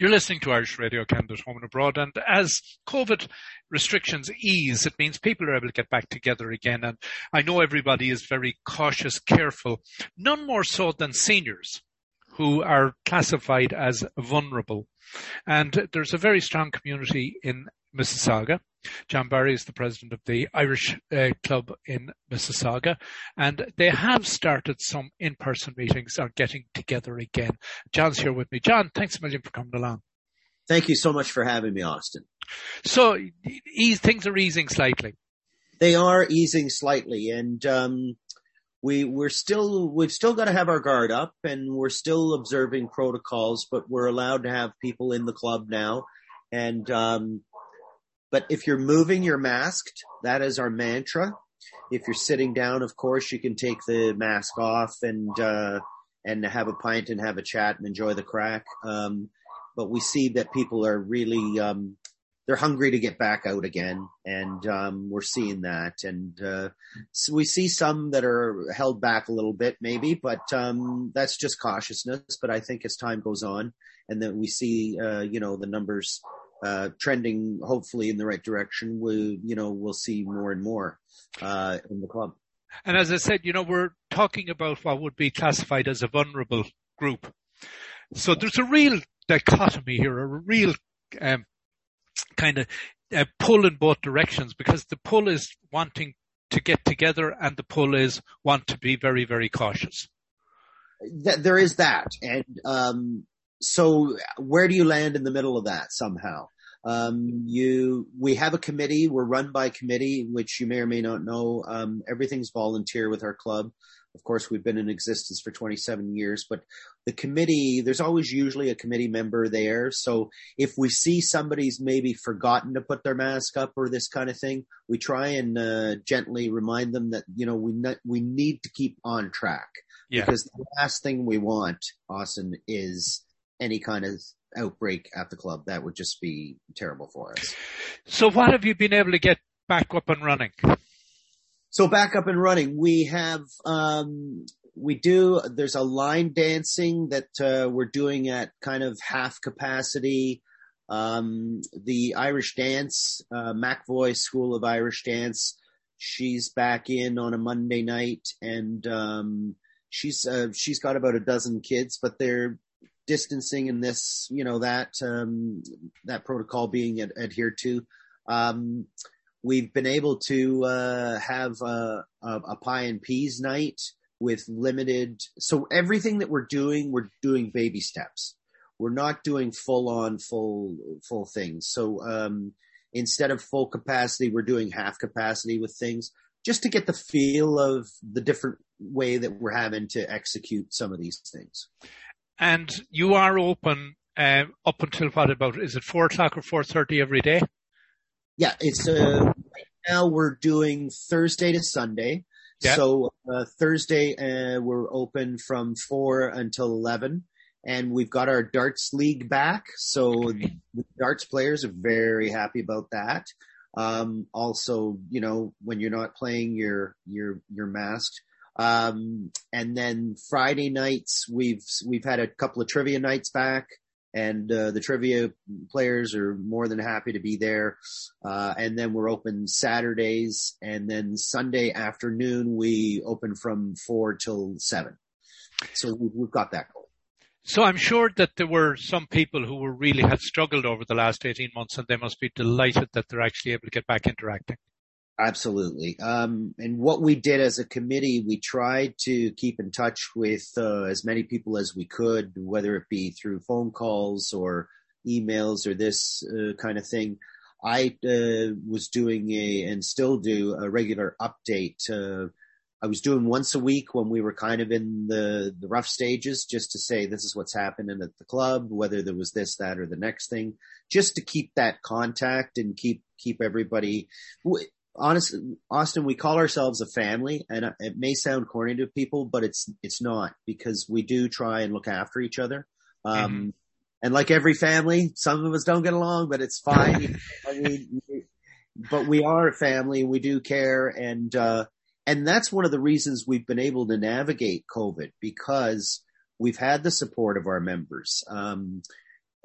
You're listening to Irish Radio Canada Home and Abroad, and as COVID restrictions ease, it means people are able to get back together again. And I know everybody is very cautious, careful, none more so than seniors who are classified as vulnerable. And there's a very strong community in Mississauga. John Barry is the president of the Irish uh, Club in Mississauga, and they have started some in-person meetings are getting together again. John's here with me. John, thanks a million for coming along. Thank you so much for having me, Austin. So ease, things are easing slightly. They are easing slightly, and um, we we're still we've still got to have our guard up, and we're still observing protocols, but we're allowed to have people in the club now, and um, but if you're moving, you're masked. That is our mantra. If you're sitting down, of course, you can take the mask off and, uh, and have a pint and have a chat and enjoy the crack. Um, but we see that people are really, um, they're hungry to get back out again. And, um, we're seeing that. And, uh, so we see some that are held back a little bit maybe, but, um, that's just cautiousness. But I think as time goes on and that we see, uh, you know, the numbers, uh, trending hopefully in the right direction, we, you know, we'll see more and more, uh, in the club. And as I said, you know, we're talking about what would be classified as a vulnerable group. So there's a real dichotomy here, a real, um, kind of uh, pull in both directions because the pull is wanting to get together and the pull is want to be very, very cautious. There is that. And, um, so where do you land in the middle of that somehow? Um, you, we have a committee. We're run by committee, which you may or may not know. Um, everything's volunteer with our club. Of course, we've been in existence for 27 years, but the committee, there's always usually a committee member there. So if we see somebody's maybe forgotten to put their mask up or this kind of thing, we try and uh, gently remind them that, you know, we, ne- we need to keep on track. Yeah. Because the last thing we want, Austin, is any kind of outbreak at the club. That would just be terrible for us. So what have you been able to get back up and running? So back up and running, we have, um, we do, there's a line dancing that, uh, we're doing at kind of half capacity. Um, the Irish dance, uh, McVoy School of Irish Dance, she's back in on a Monday night and, um, she's, uh, she's got about a dozen kids, but they're, distancing and this, you know, that, um, that protocol being ad- adhered to. Um, we've been able to, uh, have a, a, a pie and peas night with limited. So everything that we're doing, we're doing baby steps. We're not doing full on full, full things. So, um, instead of full capacity, we're doing half capacity with things just to get the feel of the different way that we're having to execute some of these things. And you are open uh, up until what about, is it four o'clock or 4.30 every day? Yeah, it's, uh, right now we're doing Thursday to Sunday. Yeah. So, uh, Thursday, uh, we're open from four until 11 and we've got our darts league back. So okay. the darts players are very happy about that. Um, also, you know, when you're not playing, you're, you're, you're masked. Um, and then Friday nights, we've, we've had a couple of trivia nights back and, uh, the trivia players are more than happy to be there. Uh, and then we're open Saturdays and then Sunday afternoon, we open from four till seven. So we've got that going. So I'm sure that there were some people who were really had struggled over the last 18 months and they must be delighted that they're actually able to get back interacting. Absolutely. Um, and what we did as a committee, we tried to keep in touch with uh, as many people as we could, whether it be through phone calls or emails or this uh, kind of thing. I uh, was doing a and still do a regular update. Uh, I was doing once a week when we were kind of in the the rough stages, just to say this is what's happening at the club, whether there was this, that, or the next thing, just to keep that contact and keep keep everybody honestly, Austin, we call ourselves a family and it may sound corny to people, but it's, it's not because we do try and look after each other. Um, mm-hmm. and like every family, some of us don't get along, but it's fine. I mean, but we are a family. We do care. And, uh, and that's one of the reasons we've been able to navigate COVID because we've had the support of our members. Um,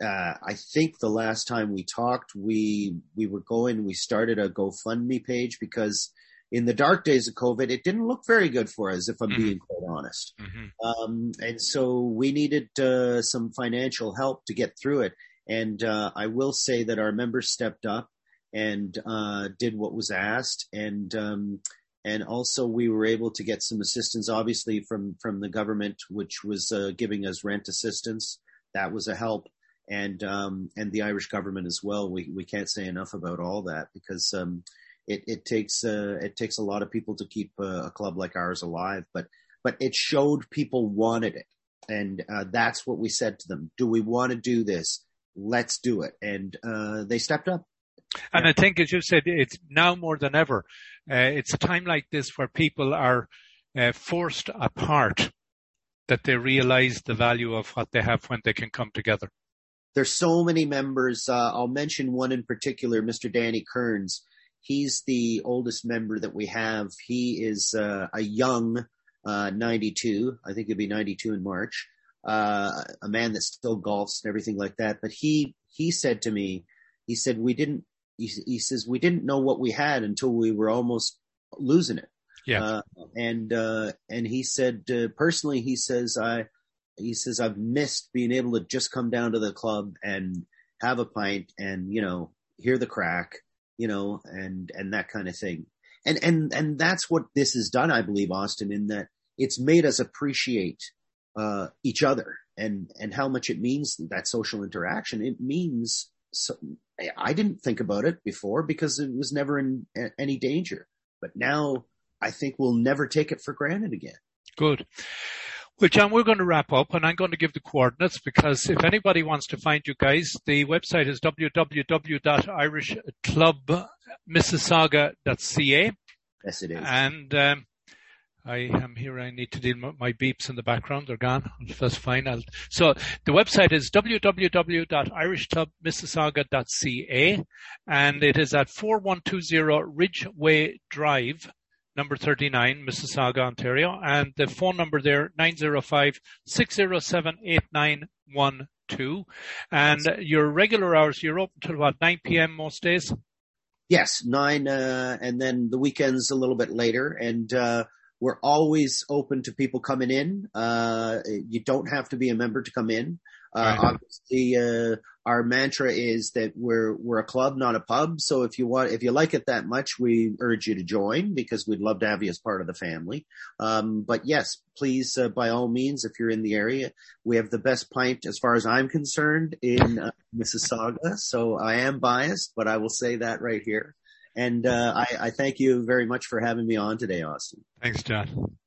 uh, I think the last time we talked, we we were going. We started a GoFundMe page because in the dark days of COVID, it didn't look very good for us, if I'm mm-hmm. being quite honest. Mm-hmm. Um, and so we needed uh, some financial help to get through it. And uh, I will say that our members stepped up and uh, did what was asked, and um, and also we were able to get some assistance, obviously from from the government, which was uh, giving us rent assistance. That was a help and um, and the Irish government as well. We we can't say enough about all that because um, it it takes uh, it takes a lot of people to keep a, a, club like ours alive. But but it showed people wanted it, and uh, that's what we said to them. Do we want to do this? Let's do it, and uh, they stepped up. And I think, as you said, it's now more than ever. Uh, it's a time like this where people are uh, forced apart that they realize the value of what they have when they can come together. There's so many members. Uh, I'll mention one in particular, Mr. Danny Kearns. He's the oldest member that we have. He is uh, a young uh, 92. I think he'll be 92 in March. Uh, a man that still golfs and everything like that. But he he said to me, he said we didn't. He, he says we didn't know what we had until we were almost losing it. Yeah. Uh, and uh, and he said personally, he says I he says, I've missed being able to just come down to the club and have a pint and, you know, hear the crack, you know, and, and that kind of thing. And, and, and that's what this has done, I believe, Austin, in that it's made us appreciate, uh, each other and, and how much it means that social interaction. It means, so, I didn't think about it before because it was never in any danger, but now I think we'll never take it for granted again. Good. Well, John, we're going to wrap up and I'm going to give the coordinates because if anybody wants to find you guys, the website is www.irishclubmississauga.ca. Yes, it is. And um, I am here. I need to deal with my beeps in the background. They're gone. That's fine. I'll, so the website is www.irishclubmississauga.ca and it is at 4120 Ridgeway Drive, number 39, Mississauga, Ontario. And the phone number there, 905-607-8912. And your regular hours, you're open till about 9 p.m. most days? Yes, 9, uh, and then the weekends a little bit later. And, uh, we're always open to people coming in. Uh, you don't have to be a member to come in. Uh, right. obviously, uh, our mantra is that we're, we're a club, not a pub. So if you want, if you like it that much, we urge you to join because we'd love to have you as part of the family. Um, but yes, please, uh, by all means, if you're in the area, we have the best pint as far as I'm concerned in uh, Mississauga. So I am biased, but I will say that right here. And uh, I, I thank you very much for having me on today, Austin. Thanks, John.